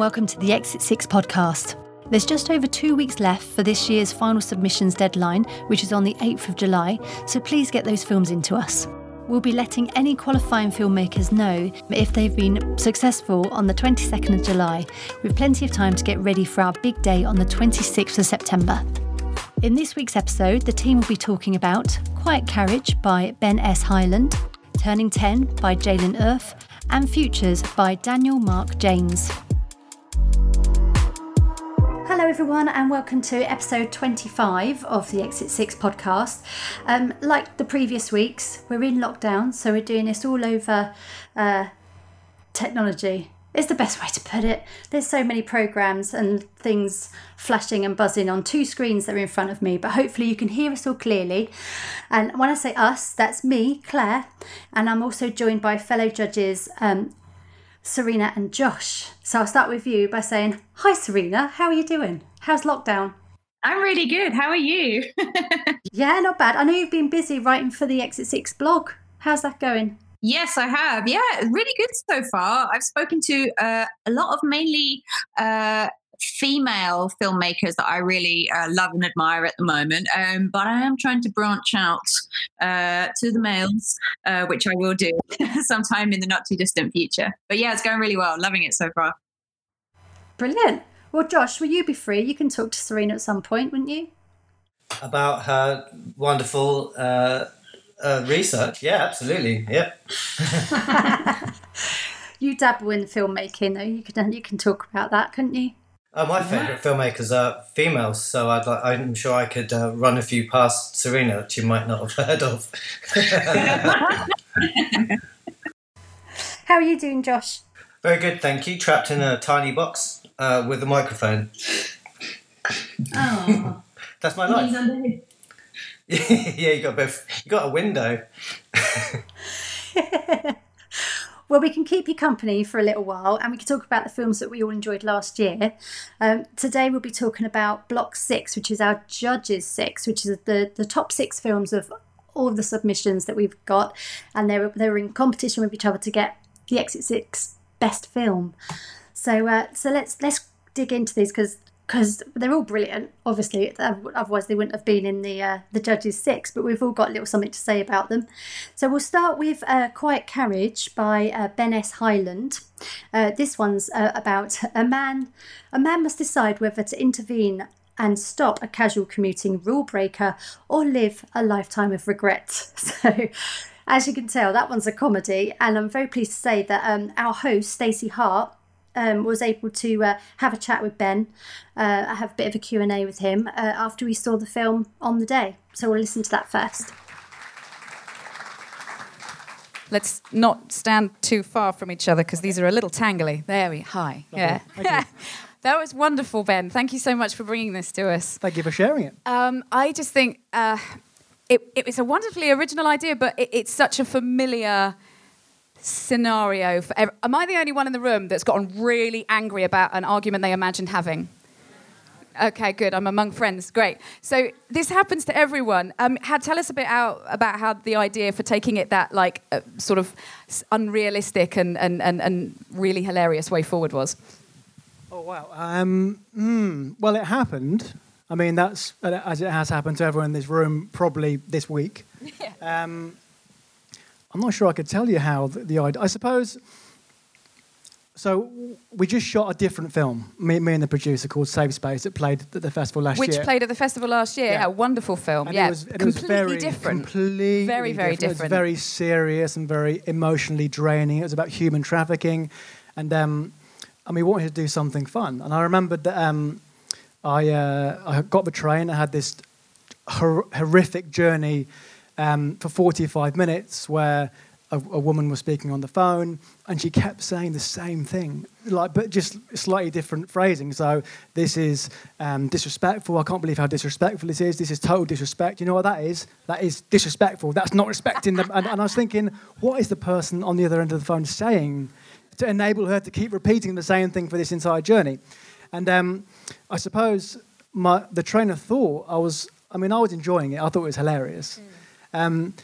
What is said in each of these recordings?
welcome to the Exit 6 podcast. There's just over two weeks left for this year's final submissions deadline, which is on the 8th of July, so please get those films into us. We'll be letting any qualifying filmmakers know if they've been successful on the 22nd of July, with plenty of time to get ready for our big day on the 26th of September. In this week's episode, the team will be talking about Quiet Carriage by Ben S. Highland, Turning 10 by Jalen Earth, and Futures by Daniel Mark James. Everyone, and welcome to episode 25 of the Exit 6 podcast. Um, like the previous weeks, we're in lockdown, so we're doing this all over uh, technology is the best way to put it. There's so many programs and things flashing and buzzing on two screens that are in front of me, but hopefully you can hear us all clearly. And when I say us, that's me, Claire, and I'm also joined by fellow judges um, Serena and Josh. So I'll start with you by saying, Hi, Serena, how are you doing? How's lockdown? I'm really good. How are you? yeah, not bad. I know you've been busy writing for the Exit 6 blog. How's that going? Yes, I have. Yeah, really good so far. I've spoken to uh, a lot of mainly uh, female filmmakers that I really uh, love and admire at the moment. Um, but I am trying to branch out uh, to the males, uh, which I will do sometime in the not too distant future. But yeah, it's going really well. Loving it so far. Brilliant. Well, Josh, will you be free? You can talk to Serena at some point, wouldn't you? About her wonderful uh, uh, research, yeah, absolutely, yep. you dabble in filmmaking, though. You can you can talk about that, couldn't you? Uh, my favourite filmmakers are females, so I'd like, I'm sure I could uh, run a few past Serena that you might not have heard of. How are you doing, Josh? Very good, thank you. Trapped in a tiny box uh, with a microphone. Oh, that's my life. yeah, you got both. You got a window. Well, we can keep you company for a little while, and we can talk about the films that we all enjoyed last year. Um, today, we'll be talking about Block Six, which is our Judges Six, which is the the top six films of all of the submissions that we've got, and they're they're in competition with each other to get the Exit Six best film. So, uh, so let's let's dig into these because because they're all brilliant. Obviously, otherwise they wouldn't have been in the uh, the judges six. But we've all got a little something to say about them. So we'll start with uh, "Quiet Carriage" by uh, Ben S. Highland. Uh, this one's uh, about a man. A man must decide whether to intervene and stop a casual commuting rule breaker or live a lifetime of regret. So. As you can tell, that one's a comedy, and I'm very pleased to say that um, our host, Stacey Hart, um, was able to uh, have a chat with Ben, uh, have a bit of a Q&A with him uh, after we saw the film on the day. So we'll listen to that first. Let's not stand too far from each other because these are a little tangly. There we hi. Yeah. that was wonderful, Ben. Thank you so much for bringing this to us. Thank you for sharing it. Um, I just think uh, it, it, was a wonderfully original idea, but it, it's such a familiar scenario for ev- am i the only one in the room that's gotten really angry about an argument they imagined having? Okay good i'm among friends great. So this happens to everyone. Um, had, tell us a bit out about how the idea for taking it that like uh, sort of unrealistic and, and, and, and really hilarious way forward was? Oh wow um, mm, well it happened. I mean that's as it has happened to everyone in this room probably this week. Yeah. um, I'm not sure I could tell you how the, the idea. I suppose. So we just shot a different film, me, me, and the producer called Safe Space that played at the festival last Which year. Which played at the festival last year. Yeah. A wonderful film. And yeah, it was, it completely very, different. Completely very, very different. different. It was very serious and very emotionally draining. It was about human trafficking, and um, and we wanted to do something fun. And I remembered that um, I uh, I got the train. I had this hor- horrific journey um, for 45 minutes where a, a, woman was speaking on the phone and she kept saying the same thing, like, but just slightly different phrasing. So this is um, disrespectful. I can't believe how disrespectful this is. This is total disrespect. You know what that is? That is disrespectful. That's not respecting them. And, and I was thinking, what is the person on the other end of the phone saying to enable her to keep repeating the same thing for this entire journey? And um, I suppose my, the train of thought, I was, I mean, I was enjoying it. I thought it was hilarious. Mm. Um,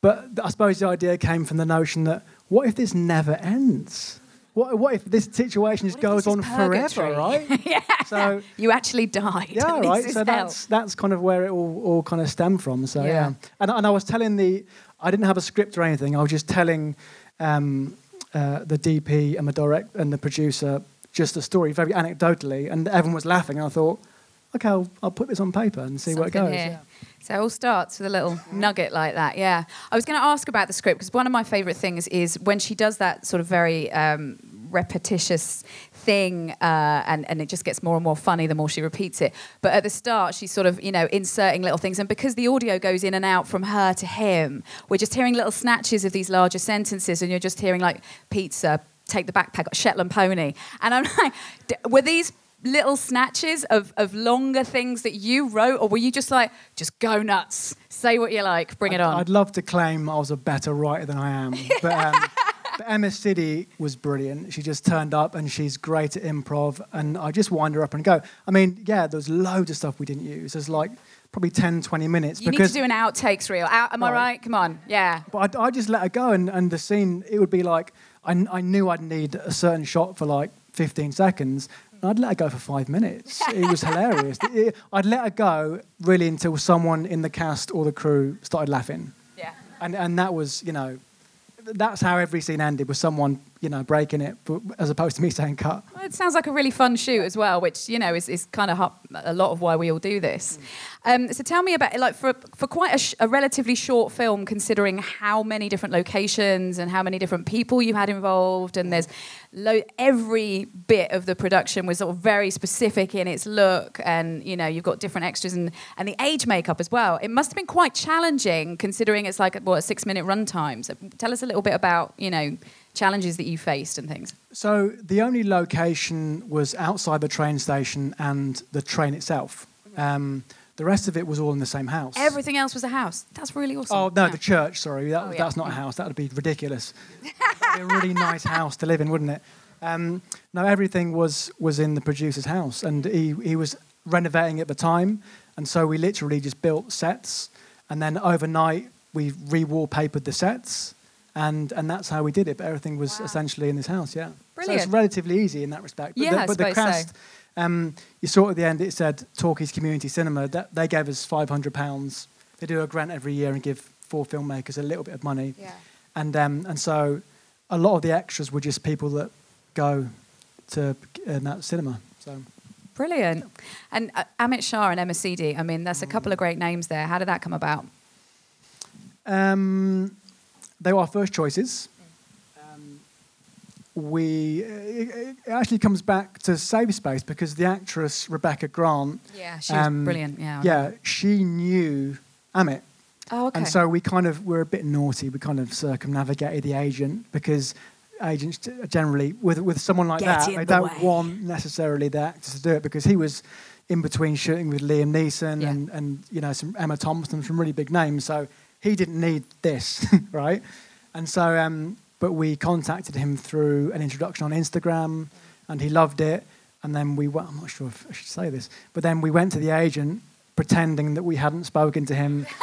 but I suppose the idea came from the notion that what if this never ends? what, what if this situation just goes on forever, right? yeah. So You actually died. yeah, right. So hell. that's that's kind of where it all, all kind of stemmed from. So Yeah. yeah, And, and I was telling the, I didn't have a script or anything. I was just telling um, uh, the DP and the direct and the producer just the story very anecdotally, and everyone was laughing. And I thought, okay, I'll, I'll put this on paper and see where it goes. Yeah. So it all starts with a little nugget like that. Yeah. I was going to ask about the script because one of my favourite things is when she does that sort of very um, repetitious thing uh, and, and it just gets more and more funny the more she repeats it. But at the start, she's sort of, you know, inserting little things. And because the audio goes in and out from her to him, we're just hearing little snatches of these larger sentences and you're just hearing like pizza, take the backpack, Shetland pony. And I'm like, d- were these little snatches of, of longer things that you wrote, or were you just like, just go nuts, say what you like, bring it I'd, on? I'd love to claim I was a better writer than I am, but, um, but Emma Sidi was brilliant. She just turned up and she's great at improv, and I just wind her up and go. I mean, yeah, there's loads of stuff we didn't use. There's like probably 10, 20 minutes you need because to do an outtakes reel. Out, am I Right. right? Come on, yeah. But I, I just let her go, and, and the scene, it would be like, I, I knew I'd need a certain shot for like 15 seconds, I'd let her go for five minutes. It was hilarious. It- I'd let her go really until someone in the cast or the crew started laughing. Yeah. And, and that was, you know, that's how every scene ended, with someone, you know, breaking it, but, as opposed to me saying cut. Well, it sounds like a really fun shoot as well, which you know is, is kind of a lot of why we all do this. Um, so tell me about it, like for for quite a, sh- a relatively short film, considering how many different locations and how many different people you had involved, and there's lo- every bit of the production was sort of very specific in its look, and you know you've got different extras and and the age makeup as well. It must have been quite challenging considering it's like what a six minute runtime. So tell us a little bit about you know challenges that you faced and things. So the only location was outside the train station and the train itself. Um, the rest of it was all in the same house. Everything else was a house. That's really awesome. Oh no, Yeah. the church. Sorry, that, Oh, yeah. that's not a house. That would be ridiculous. Be a really nice house to live in, wouldn't it? Um, no, everything was was in the producer's house, and he he was renovating at the time, and so we literally just built sets, and then overnight we re-wallpapered the sets, and and that's how we did it. But everything was Wow. essentially in this house. Yeah, Brilliant. so it's relatively easy in that respect. But Yeah, the, but the suppose so. cast. Um, you saw at the end it said Talkies Community Cinema. That they gave us five hundred pounds. They do a grant every year and give four filmmakers a little bit of money. Yeah. And um, and so a lot of the extras were just people that go to uh, that cinema. So Brilliant. And uh, Amit Shah and Emma Sidi, I mean, that's a couple of great names there. How did that come about? um, they were our first choices. Um, we it, it actually comes back to Safe Space because the actress Rebecca Grant, Yeah, she was Um, brilliant. Yeah. yeah, she knew Amit. Oh, okay. And so we kind of were a bit naughty. We kind of circumnavigated the agent because agents generally, with with someone like Get that, they the don't way. want necessarily the actors to do it because he was in between shooting with Liam Neeson Yeah. and and you know some Emma Thompson, some really big names. So he didn't need this, right? And so, um, but we contacted him through an introduction on Instagram, and he loved it. And then we went. I'm not sure if I should say this, but then we went to the agent pretending that we hadn't spoken to him.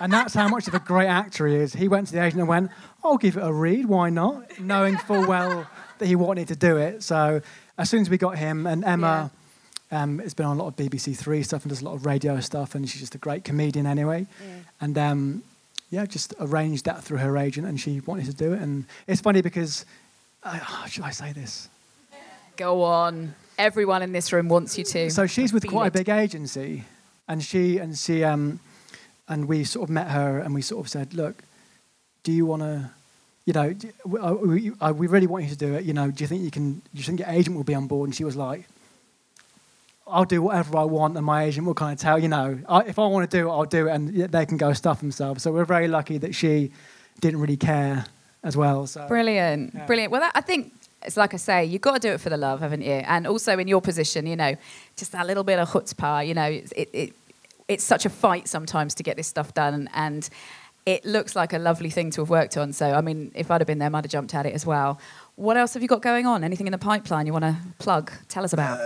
And that's how much of a great actor he is. He went to the agent and went, I'll give it a read, why not? Knowing full well that he wanted to do it. So as soon as we got him, and Emma um, has been on a lot of BBC Three stuff and does a lot of radio stuff, and she's just a great comedian anyway. And um, yeah, just arranged that through her agent, and she wanted to do it. And it's funny because, uh, should I say this? Go on. Everyone in this room wants you to. So she's with quite it. a big agency, and she and she um, and we sort of met her, and we sort of said, look, do you want to, you know, we, we really want you to do it. You know, do you think you can? Do you think your agent will be on board? And she was like, I'll do whatever I want, and my agent will kind of tell you know, I, if I want to do it, I'll do it, and they can go stuff themselves. So we're very lucky that she didn't really care as well. So Brilliant, Yeah. brilliant. Well, that, I think it's like I say, you've got to do it for the love, haven't you? And also in your position, you know, just that little bit of chutzpah. You know, it, it, it it's such a fight sometimes to get this stuff done, and it looks like a lovely thing to have worked on. So, I mean, if I'd have been there, I'd have jumped at it as well. What else have you got going on? Anything in the pipeline you want to plug? Tell us about.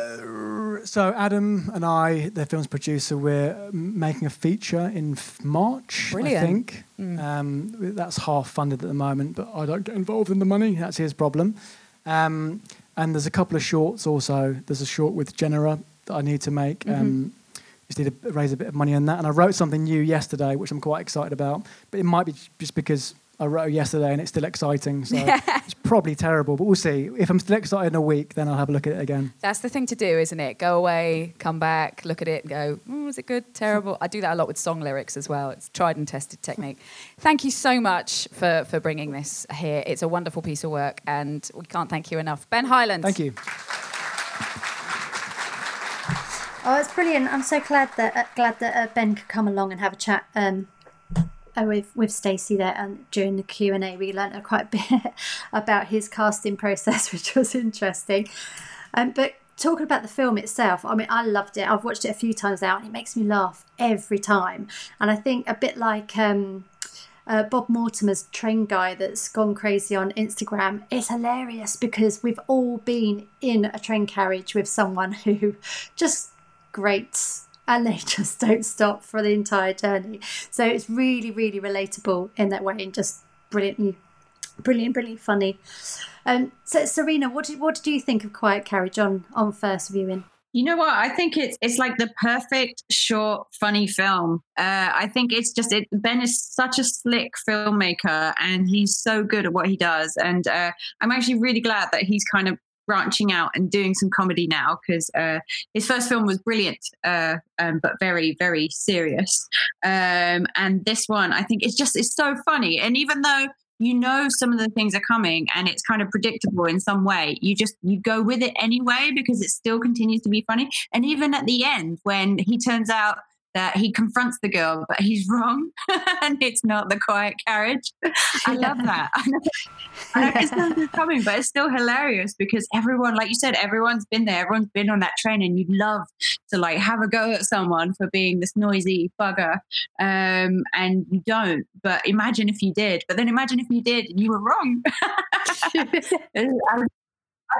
So Adam and I, the film's producer, we're making a feature in f- March. Brilliant. I think um, that's half funded at the moment, but I don't get involved in the money. That's his problem. Um, and there's a couple of shorts also. There's a short with Genera that I need to make. Mm-hmm. Um, just need to raise a bit of money on that. And I wrote something new yesterday, which I'm quite excited about. But it might be just because I wrote yesterday and it's still exciting. So it's probably terrible, but we'll see. If I'm still excited in a week, then I'll have a look at it again. That's the thing to do, isn't it? Go away, come back, look at it, and go, mm, is it good? Terrible? I do that a lot with song lyrics as well. It's tried and tested technique. Thank you so much for, for bringing this here. It's a wonderful piece of work, and we can't thank you enough. Ben Highland. Thank you. Oh, it's brilliant! I'm so glad that uh, glad that uh, Ben could come along and have a chat um, with with Stacey there. And during the Q and A, we learnt uh, quite a bit about his casting process, which was interesting. Um, but talking about the film itself, I mean, I loved it. I've watched it a few times now, and it makes me laugh every time. And I think a bit like. Um, uh, Bob Mortimer's train guy that's gone crazy on Instagram It's hilarious because we've all been in a train carriage with someone who just grates and they just don't stop for the entire journey. So it's really, really relatable in that way and just brilliantly, brilliant, brilliantly funny. Um, so Serena, what did what did you think of Quiet Carriage on on first viewing? You know what? I think it's it's like the perfect short, funny film. Uh, I think it's just it. Ben is such a slick filmmaker, and he's so good at what he does. And uh, I'm actually really glad that he's kind of branching out and doing some comedy now because uh, his first film was brilliant, uh, um, but very very serious. Um, and this one, I think, it's just it's so funny. And even though you know some of the things are coming and it's kind of predictable in some way you just you go with it anyway because it still continues to be funny and even at the end when he turns out that he confronts the girl but he's wrong and it's not the quiet carriage. I love that. I know, I know it's not coming but it's still hilarious because everyone like you said everyone's been there. Everyone's been on that train and you'd love to like have a go at someone for being this noisy bugger um, and you don't. But imagine if you did. But then imagine if you did and you were wrong. I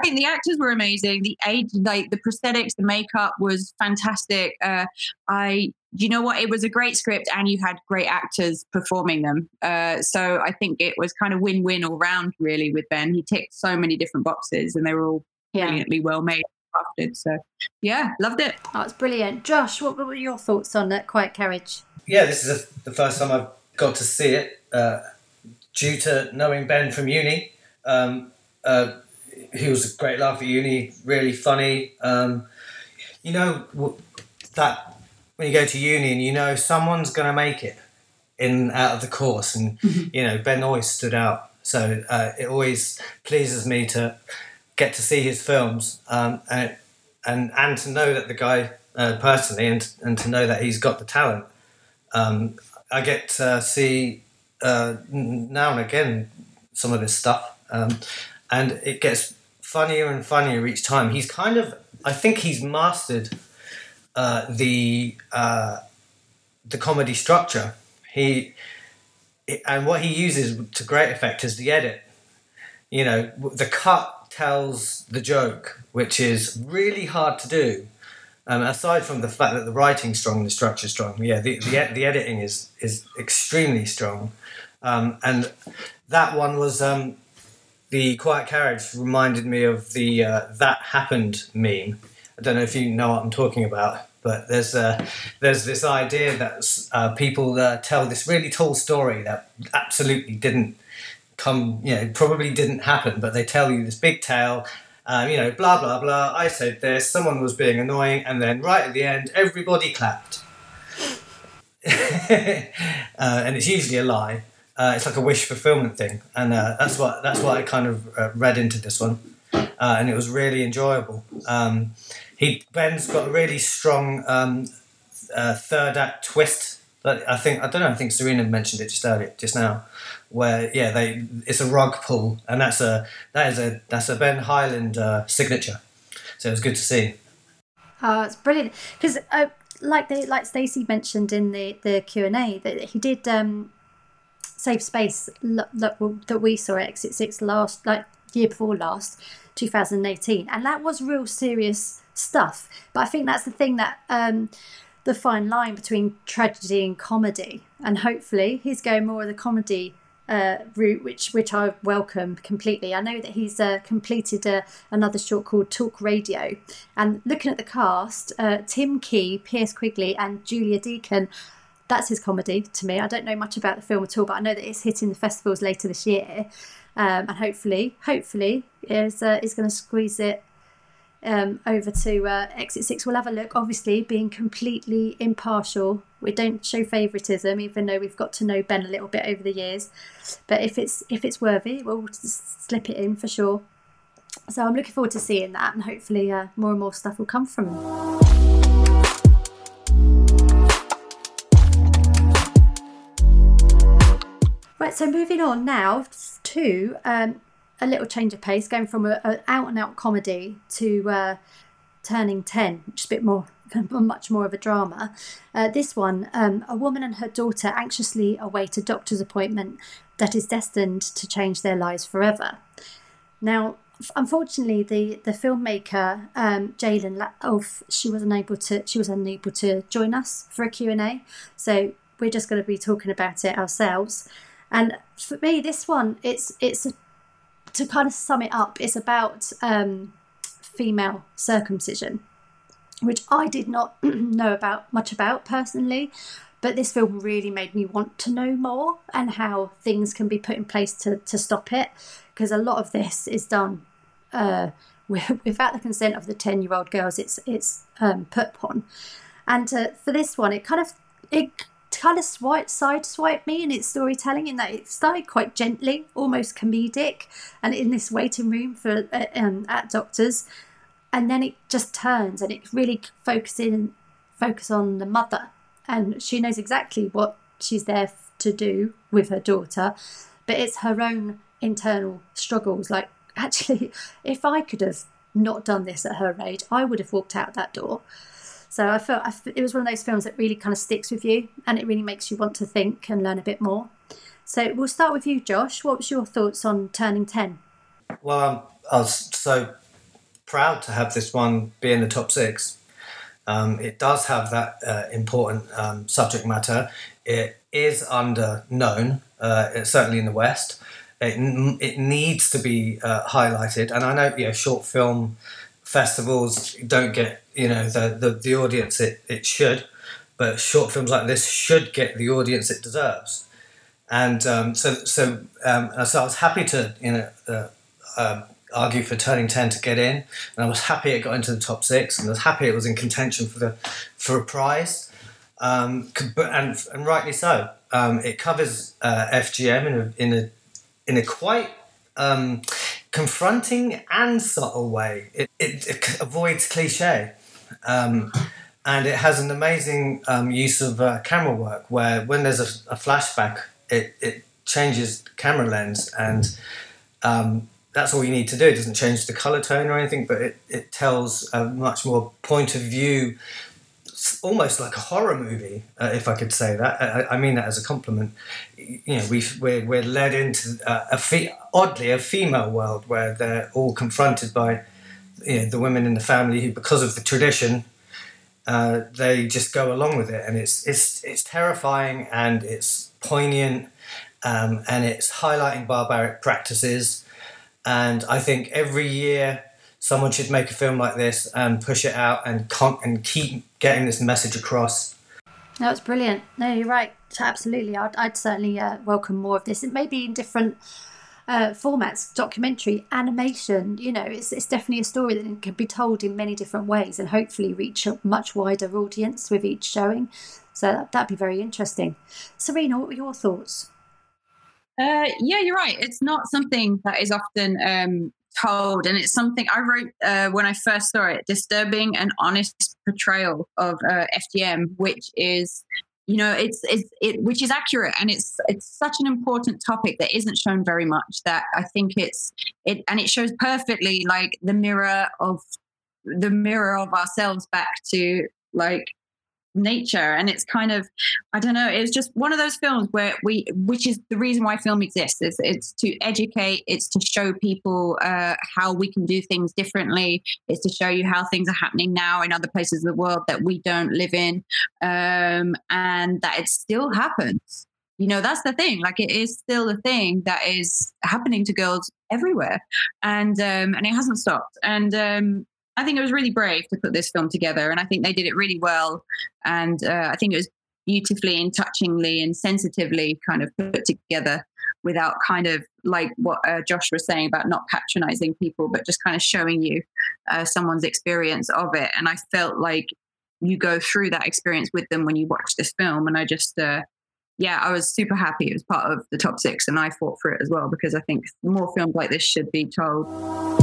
think the actors were amazing. The age, like the prosthetics, the makeup was fantastic. Uh, I, you know what, it was a great script, and you had great actors performing them. Uh, so I think it was kind of win-win all round, really. With Ben, he ticked so many different boxes, and they were all Yeah. brilliantly well made, crafted. So yeah, loved it. Oh, it's brilliant. Josh, what were your thoughts on that Quiet Carriage? Yeah, this is the- the first time I've got to see it uh, due to knowing Ben from uni. Um, uh, he was a great laugh at uni, really funny. Um, you know that when you go to uni and you know someone's going to make it in out of the course, and you know Ben always stood out. So uh, it always pleases me to get to see his films um, and and and to know that the guy uh, personally and and to know that he's got the talent. Um, I get to see uh, now and again some of his stuff, um, and it gets funnier and funnier each time. He's kind of, I think he's mastered uh, the uh, the comedy structure. He and what he uses to great effect is the edit. You know, the cut tells the joke, which is really hard to do. Um, aside from the fact that the writing's strong, the structure's strong. Yeah, the the, the editing is is extremely strong, um, and that one was um, the Quiet Carriage reminded me of the uh, "That Happened" meme. I don't know if you know what I'm talking about, but there's uh, there's this idea that uh, people uh, tell this really tall story that absolutely didn't come, you know, probably didn't happen, but they tell you this big tale. Um, you know, blah blah blah. I said this. Someone was being annoying, and then right at the end, everybody clapped. uh, and it's usually a lie. Uh, it's like a wish fulfillment thing, and uh, that's what that's what I kind of uh, read into this one, uh, and it was really enjoyable. Um, he Ben's got a really strong um, uh, third act twist. That I think I don't know. I think Serena mentioned it just earlier, just now, where yeah, they it's a rug pull, and that's a that is a that's a Ben Highland uh, signature. So it was good to see. Oh, it's brilliant because, like they like Stacey mentioned in the the Q and A, that he did um, Safe Space that we saw at Exit Six last, like year before last, 2018, and that was real serious stuff. But I think that's the thing that um, the fine line between tragedy and comedy, and hopefully he's going more of the comedy uh, route, which which I welcome completely. I know that he's uh, completed uh, another short called Talk Radio, and looking at the cast, uh, Tim Key, Pearce Quigley, and Julia Deakin. That's his comedy to me. I don't know much about the film at all, but I know that it's hitting the festivals later this year, um, and hopefully, hopefully, is uh, is going to squeeze it um, over to uh, Exit Six. We'll have a look. Obviously, being completely impartial, we don't show favouritism, even though we've got to know Ben a little bit over the years. But if it's if it's worthy, we'll slip it in for sure. So I'm looking forward to seeing that, and hopefully, uh, more and more stuff will come from. Right, so moving on now to um, a little change of pace, going from an out and out comedy to uh, turning 10, which is a bit more, much more of a drama. Uh, this one, um, a woman and her daughter anxiously await a doctor's appointment that is destined to change their lives forever. Now, unfortunately, the the filmmaker um, Jaylen Olf, she was unable to she was unable to join us for a Q and A, so we're just going to be talking about it ourselves. And for me, this one, it's it's to kind of sum it up, it's about um, female circumcision, which I did not know about much about personally. But this film really made me want to know more and how things can be put in place to, to stop it. Because a lot of this is done uh, without the consent of the 10 year old girls it's, it's um, put upon. And uh, for this one, it kind of it kind of swipe sideswipe me in its storytelling in that it started quite gently, almost comedic, and in this waiting room for uh, um, at doctors, and then it just turns and it really focuses focus on the mother, and she knows exactly what she's there to do with her daughter, but it's her own internal struggles. Like actually, if I could have not done this at her age, I would have walked out that door. So I felt it was one of those films that really kind of sticks with you and it really makes you want to think and learn a bit more. So we'll start with you, Josh. What was your thoughts on Turning 10? Well, um, I was so proud to have this one be in the top six. Um, it does have that uh, important um, subject matter. It is under known, uh, certainly in the West. It, it needs to be uh, highlighted. And I know, you know, short film festivals don't get you know the the, the audience it, it should, but short films like this should get the audience it deserves. And um, so so um, so I was happy to you know uh, uh, argue for Turning Ten to get in, and I was happy it got into the top six, and I was happy it was in contention for the for a prize. Um, and and rightly so. Um, it covers uh, FGM in a in a in a quite um, confronting and subtle way. It, it, it avoids cliche. Um, and it has an amazing um, use of uh, camera work where when there's a, a, flashback, it, it changes camera lens and um, that's all you need to do. It doesn't change the color tone or anything, but it, it tells a much more point of view almost like a horror movie, uh, if I could say that. I, I, mean that as a compliment. You know, we we're, we're led into uh, a fe- oddly a female world where they're all confronted by you know, the women in the family who, because of the tradition, uh, they just go along with it, and it's it's it's terrifying and it's poignant, um, and it's highlighting barbaric practices. And I think every year someone should make a film like this and push it out and con- and keep getting this message across. That was brilliant. No, you're right. Absolutely, I'd, I'd certainly uh, welcome more of this. It may be in different uh, formats, documentary, animation. You know, it's it's definitely a story that can be told in many different ways and hopefully reach a much wider audience with each showing. So that, that'd be very interesting. Serena, what were your thoughts? Uh, yeah, you're right. It's not something that is often um, told. And it's something I wrote uh, when I first saw it disturbing and honest portrayal of uh, FGM, which is. You know, it's it's it, which is accurate, and it's it's such an important topic that isn't shown very much. That I think it's it, and it shows perfectly like the mirror of the mirror of ourselves back to like nature. And it's kind of i don't know it's just one of those films where we which is the reason why film exists is it's to educate it's to show people uh, how we can do things differently. It's to show you how things are happening now in other places of the world that we don't live in um, and that it still happens. You know that's the thing like it is still a thing that is happening to girls everywhere. And um and it hasn't stopped. And um I think it was really brave to put this film together, and I think they did it really well. And uh, I think it was beautifully and touchingly and sensitively kind of put together without kind of like what uh, Josh was saying about not patronizing people, but just kind of showing you uh, someone's experience of it. And I felt like you go through that experience with them when you watch this film. And I just, uh, yeah, I was super happy it was part of the top six, and I fought for it as well because I think more films like this should be told.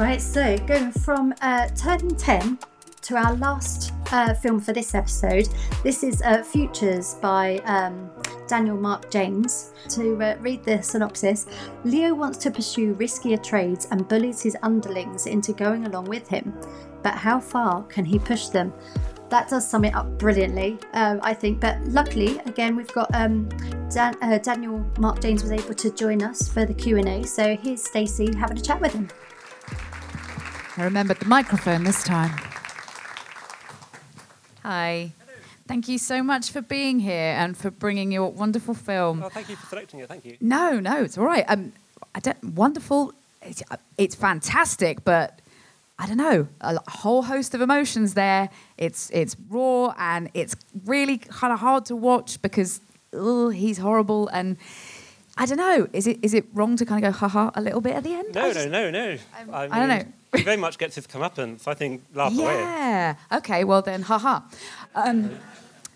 Right, so going from uh, turning 10 to our last uh, film for this episode. This is uh, Futures by um, Daniel Mark James. To uh, read the synopsis, Leo wants to pursue riskier trades and bullies his underlings into going along with him. But how far can he push them? That does sum it up brilliantly, um, I think. But luckily, again, we've got um, Dan- uh, Daniel Mark James was able to join us for the Q and A. So here's Stacey having a chat with him. I remembered the microphone this time. Hi. Thank you so much for being here and for bringing your wonderful film. Oh, thank you for selecting it. Thank you. No, no, it's all right. Um, I don't, wonderful. It's, uh, it's fantastic, but I don't know. A whole host of emotions there. It's it's raw and it's really kind of hard to watch because ugh, he's horrible and I don't know. Is it is it wrong to kind of go haha a little bit at the end? No, I no, just- no, no. I, I don't know. He very much gets his comeuppance. I think laugh away. Yeah. Okay. Well then, haha. Um,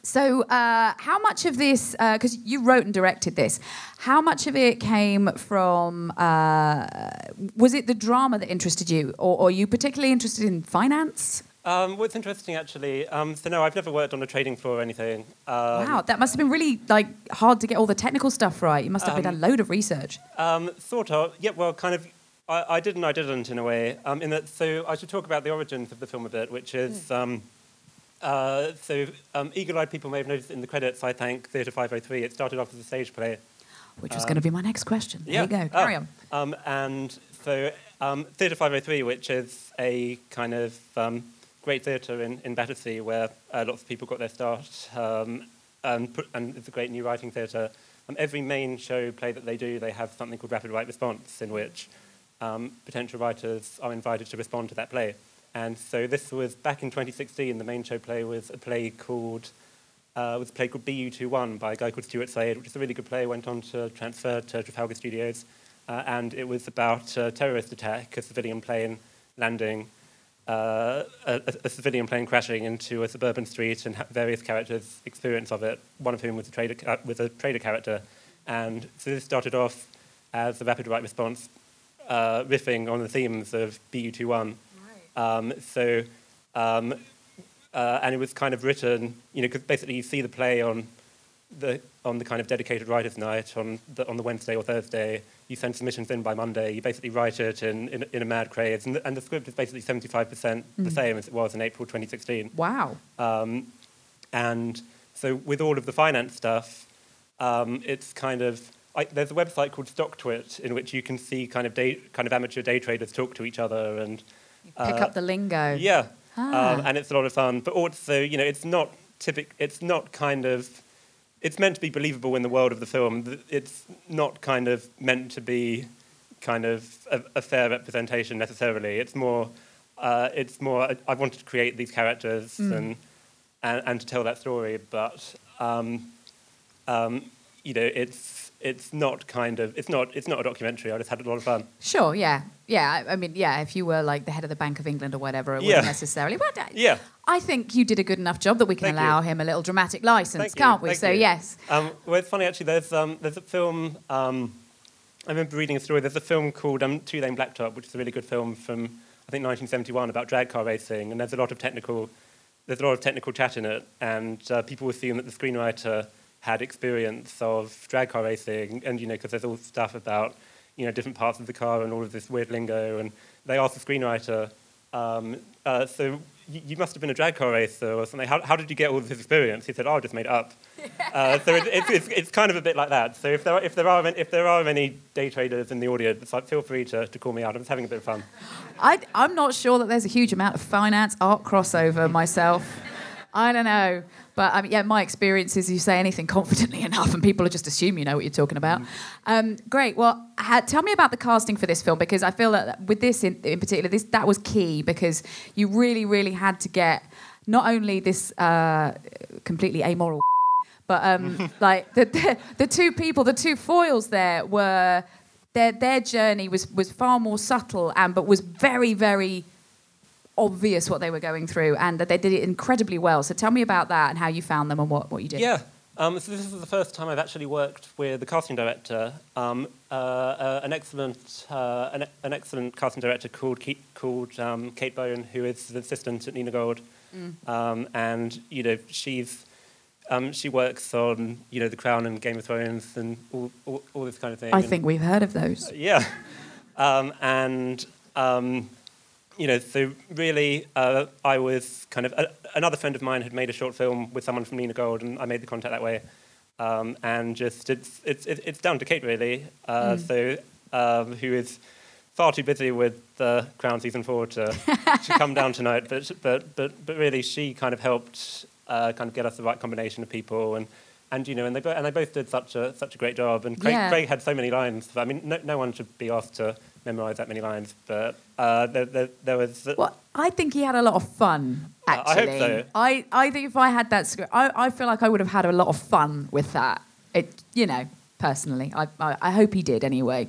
so, uh, how much of this? Because you wrote and directed this. How much of it came from? Uh, was it the drama that interested you, or, or are you particularly interested in finance? Um, what's interesting, actually, um, so no, I've never worked on a trading floor or anything. Um, wow, that must have been really like hard to get all the technical stuff right. You must have been Um, a load of research. Um, sort of. Yeah, well, kind of. I, I did and I didn't in a way. Um, in that, so I should talk about the origins of the film a bit, which is. Um, uh, so, um, eagle-eyed people may have noticed in the credits. I thank Theatre 503. It started off as a stage play. Which was going to be my next question. There you go. Oh, Carry on. Um, and so, um, Theatre 503, which is a kind of um, great theatre in, in Battersea where uh, lots of people got their start, um, and, put, and it's a great new writing theatre. Um, every main show play that they do, they have something called Rapid Write Response, in which um, potential writers are invited to respond to that play. And so this was back in 2016. The main show play was a play called uh, was a play called BU21 by a guy called Stuart Slade, which is a really good play. Went on to transfer to Trafalgar Studios, uh, and it was about a terrorist attack, a civilian plane landing, uh, a, a- civilian plane crashing into a suburban street, and various characters' experience of it. One of whom was a trader, ca- was a trader character, and so this started off as a rapid write response, uh, riffing on the themes of BU21. Um, so, um, uh, and it was kind of written, you know, because basically you see the play on the on the kind of dedicated writers' night on the on the Wednesday or Thursday. You send submissions in by Monday. You basically write it in in, in a mad craze, and the, and the script is basically seventy five percent the same as it was in April 2016. Wow. Um, and so with all of the finance stuff, um, it's kind of I, there's a website called StockTwit in which you can see kind of day, kind of amateur day traders talk to each other and Pick uh, up the lingo. yeah, Ah. um, and it's a lot of fun. But also, you know, it's not typical. It's not kind of. It's meant to be believable in the world of the film. It's not kind of meant to be kind of a, a fair representation necessarily. It's more. Uh, it's more. I, I wanted to create these characters and, and and to tell that story, but um, um, you know, it's it's not kind of it's not it's not a documentary. I just had a lot of fun. Sure, yeah. Yeah, I, I mean, yeah, if you were like the head of the Bank of England or whatever, it Yeah. wouldn't necessarily. But uh, Yeah. I think you did a good enough job that we can Thank you. allow him a little dramatic license, Thank you, can't we? thank so, you. yes. Um, well, it's funny actually. There's um, there's a film. Um, I remember reading a story. There's a film called um, Two Lane Blacktop, which is a really good film from I think 1971 about drag car racing, and there's a lot of technical there's a lot of technical chat in it, and uh, people assume that the screenwriter had experience of drag car racing, and you know because there's all stuff about you know different parts of the car and all of this weird lingo, and they asked the screenwriter. Um, uh, so you, you must have been a drag car racer or something. How, how did you get all this experience? He said, oh, I just made it up. Uh, so it, it's, it's, it's kind of a bit like that. So if there are, if there are, if there are any day traders in the audience, like, feel free to, to call me out. I'm just having a bit of fun. I, I'm not sure that there's a huge amount of finance art crossover myself. I don't know. But I mean, yeah, my experience is you say anything confidently enough, and people just assume you know what you're talking about. Um, great. Well, ha- tell me about the casting for this film because I feel that with this in, in particular, this that was key because you really, really had to get not only this uh, completely amoral, but um, like the, the the two people, the two foils there were their their journey was was far more subtle and but was very, very obvious what they were going through and that they did it incredibly well. So tell me about that and how you found them and what, what you did. Yeah. Um, so this is the first time I've actually worked with the casting director, um, uh, uh, an excellent uh, an, an, excellent casting director called Kate, called um, Kate Bone, who is the assistant at Nina Gold, mm. and you know she's um, she works on you know The Crown and Game of Thrones and all, all, all this kind of thing. I and, think we've heard of those. yeah, um, and you know, so really, uh, I was kind of uh, another friend of mine had made a short film with someone from Nina Gold, and I made the contact that way. Um, and just it's it's it's down to Kate really. Uh, mm. So um, who is far too busy with the Crown season four to, to come down tonight, but but but but really, she kind of helped uh, kind of get us the right combination of people and. And you know, and they, bo- and they both did such a such a great job. And Craig, yeah. Craig had so many lines. I mean, no, no one should be asked to memorize that many lines, but uh, there, there, there, was. Well, I think he had a lot of fun. Actually, I hope so. I, I think if I had that script, I, I feel like I would have had a lot of fun with that. It, you know, personally, I, I, I hope he did anyway.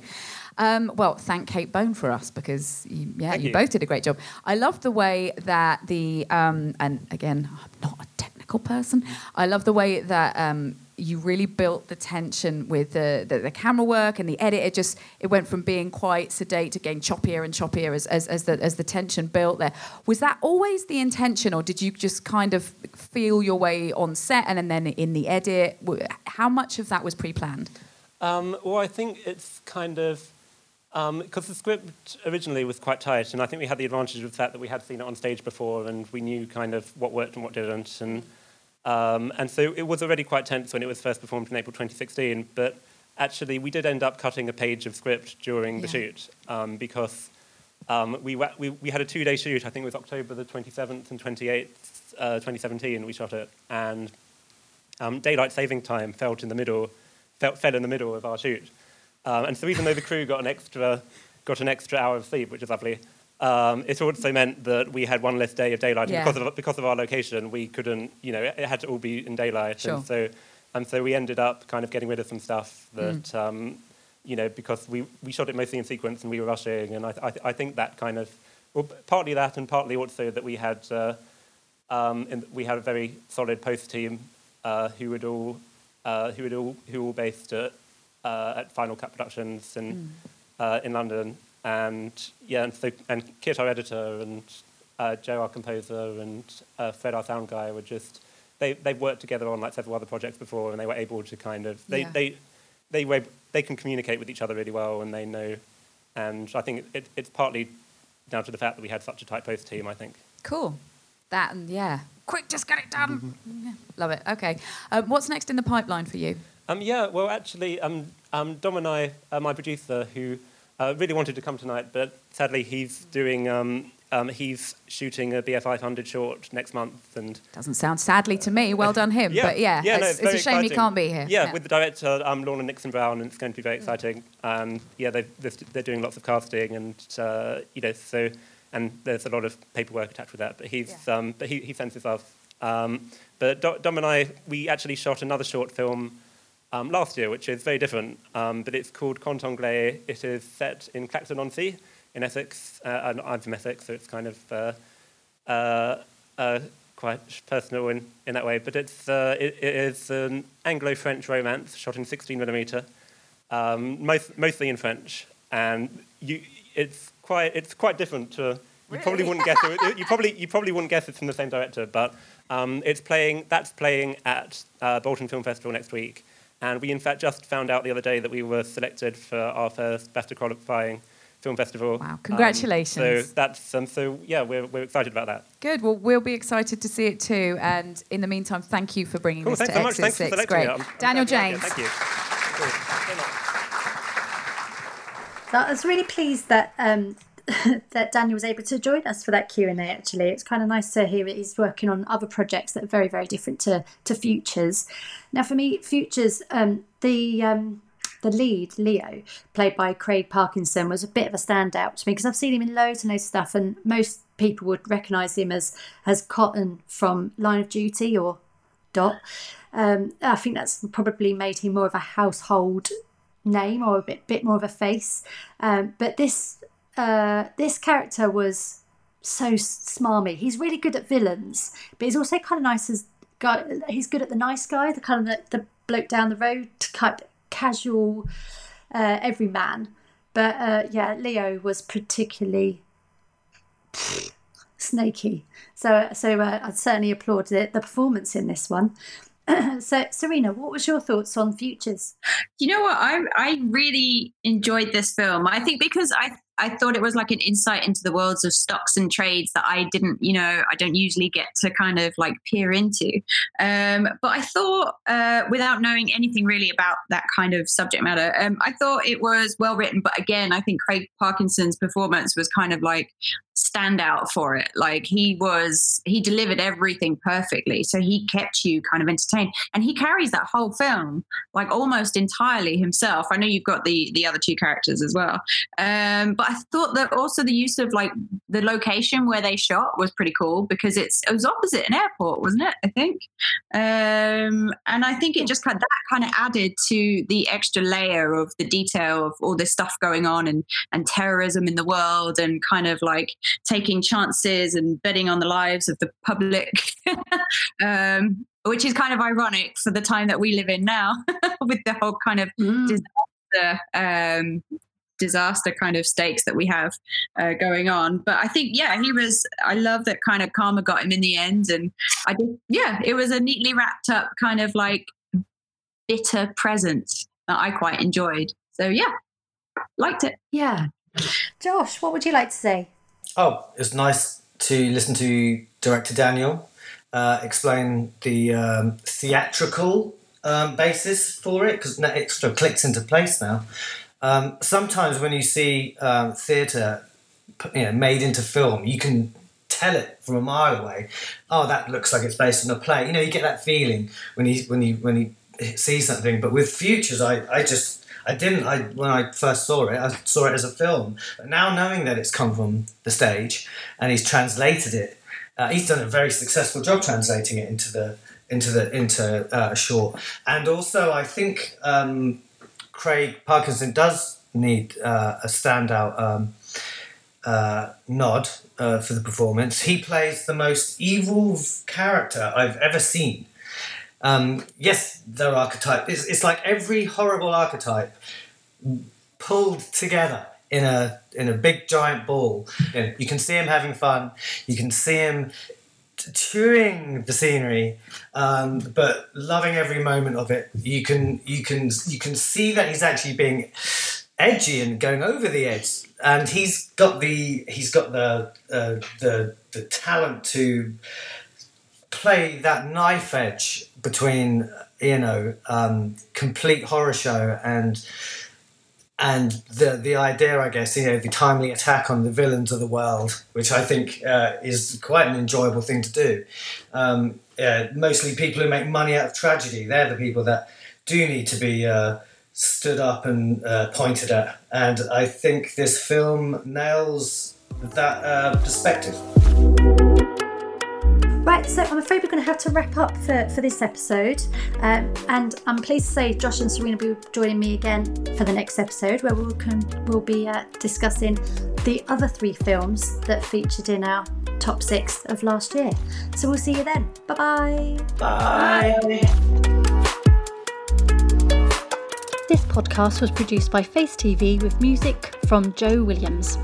Um, well, thank Kate Bone for us because you, yeah, you, you, both did a great job. I love the way that the um, and again, I'm not a technical person. I love the way that um, you really built the tension with the, the, the, camera work and the edit. It just it went from being quite sedate to getting choppier and choppier as, as, as, the, as the tension built there. Was that always the intention, or did you just kind of feel your way on set and then in the edit? How much of that was pre-planned? Um, well, I think it's kind of because um, the script originally was quite tight, and I think we had the advantage of the fact that we had seen it on stage before, and we knew kind of what worked and what didn't, and um, and so it was already quite tense when it was first performed in April 2016, but actually we did end up cutting a page of script during the shoot um, because um, we, we, we had a two-day shoot, I think it was October the 27th and 28th, uh, 2017, we shot it, and um, daylight saving time fell in the middle, fell, fell in the middle of our shoot. Um, and so even though the crew got an extra, got an extra hour of sleep, which is lovely, um, it also meant that we had one less day of daylight. Yeah. Because, of, because of our location, we couldn't, you know, it, had to all be in daylight. Sure. And so, and so we ended up kind of getting rid of some stuff that, mm. um, you know, because we, we shot it mostly in sequence and we were rushing. And I, I, I think that kind of, well, partly that and partly also that we had, uh, um, we had a very solid post team uh, who would all, uh, who would all, who all based at, uh, at Final Cut Productions and mm. in London and yeah, and, so, and Kit, our editor, and uh, Joe, our composer, and uh, Fred, our sound guy, were just they they've worked together on like several other projects before, and they were able to kind of they yeah. they they were they can communicate with each other really well, and they know, and I think it, it's partly down to the fact that we had such a tight post team. I think. Cool. That and yeah, quick, just get it done. Mm-hmm. Love it. Okay, um, what's next in the pipeline for you? Um, yeah, well, actually, um, um, Dom and I, uh, my producer, who uh, really wanted to come tonight, but sadly he's doing. Um, um, he's shooting a BF 500 short next month, and doesn't sound sadly to me. Well done him, yeah, but yeah, yeah it's, no, it's, it's a shame exciting. he can't be here. Yeah, yeah. with the director um, Lorna Nickson Brown, and it's going to be very exciting. And yeah, they they're doing lots of casting, and uh, you know, so and there's a lot of paperwork attached with that. But he's um, but he he sends his love. Um, but Dom and I, we actually shot another short film um, last year, which is very different, um, but it's called Conte Anglais. It is set in Clacton-on-Sea in Essex, uh, and I'm from Essex, so it's kind of uh, uh, uh quite personal in, in that way. But it's, uh, it, it is an Anglo-French romance shot in 16 millimeter, um, most, mostly in French, and you, it's quite it's quite different to. You probably wouldn't guess it. You probably you probably wouldn't guess it's from the same director, but um, it's playing. That's playing at uh, Bolton Film Festival next week, and we, in fact, just found out the other day that we were selected for our first BAFTA qualifying Film Festival. Wow, Um, congratulations. so that's um, so yeah, we're, we're excited about that. Good. Well, we'll be excited to see it too. And in the meantime, thank you for bringing Cool, this thanks to so much. Exit Thanks Six. for selecting Great. it. I'm- I'm Daniel glad James. Thank you. Cool. Thanks very much. So I was really pleased that um, that Daniel was able to join us for that Q and A. Actually, it's kind of nice to hear that he's working on other projects that are very, very different to to Futures. Now, for me, Futures, um, the um, the lead Leo, played by Craig Parkinson, was a bit of a standout to me because I've seen him in loads and loads of stuff, and most people would recognise him as as Cottan from Line of Duty or Dot. Um, I think that's probably made him more of a household name or a bit bit more of a face. Um, but this uh, this character was so smarmy. He's really good at villains, but he's also kind of nice as guy. He's good at the nice guy, the kind of the, the bloke down the road, kind casual uh, everyman. But uh, yeah, Leo was particularly snaky. So so uh, I'd certainly applaud the, the performance in this one. so Serena, what was your thoughts on Futures? You know what? I I really enjoyed this film. I think because I I thought it was like an insight into the worlds of stocks and trades that I didn't, you know, I don't usually get to kind of like peer into. Um, but I thought, uh, without knowing anything really about that kind of subject matter, um, I thought it was well written. But again, I think Craig Parkinson's performance was kind of like standout for it. Like he was, he delivered everything perfectly. So he kept you kind of entertained, and he carries that whole film like almost entirely himself. I know you've got the the other two characters as well, um, but I thought that also the use of like the location where they shot was pretty cool because it's it was opposite an airport, wasn't it? I think, um, and I think it just kind that kind of added to the extra layer of the detail of all this stuff going on and and terrorism in the world and kind of like taking chances and betting on the lives of the public. um, which is kind of ironic for the time that we live in now, with the whole kind of disaster, um, disaster kind of stakes that we have uh, going on. But I think, yeah, he was. I love that kind of karma got him in the end, and I just, yeah, it was a neatly wrapped up kind of like bitter present that I quite enjoyed. So yeah, liked it. Yeah. Josh, what would you like to say? Oh, it's nice to listen to director Daniel uh, explain the um, theatrical um, basis for it because that extra clicks into place now. Um, sometimes when you see um, theatre, you know, made into film, you can tell it from a mile away. Oh, that looks like it's based on a play. You know, you get that feeling when you when you when you see something. But with Futures, I I just I didn't. I when I first saw it, I saw it as a film. But now knowing that it's come from the stage and he's translated it, uh, he's done a very successful job translating it into the into the into uh, a short. And also, I think um, Craig Parkinson does need uh, a standout um, uh, nod uh, for the performance. He plays the most evil character I've ever seen. Um, yes, they're archetype. It's, it's like every horrible archetype pulled together in a in a big giant ball. You, know, you can see him having fun. You can see him chewing the scenery, um, but loving every moment of it. You can you can you can see that he's actually being edgy and going over the edge. And he's got the he's got the uh, the the talent to play that knife edge between you know um, complete horror show and and the the idea, I guess, you know, the timely attack on the villains of the world, which I think uh, is quite an enjoyable thing to do. Um, yeah, mostly people who make money out of tragedy, they're the people that do need to be uh, stood up and uh, pointed at. And I think this film nails that uh, perspective. Right, so I'm afraid we're going to have to wrap up for, for this episode. Um, and I'm pleased to say Josh and Serena will be joining me again for the next episode where we'll, can, we'll be uh, discussing the other three films that featured in our top six of last year. So we'll see you then. Bye-bye. Bye. This podcast was produced by Face TV with music from Joe Williams.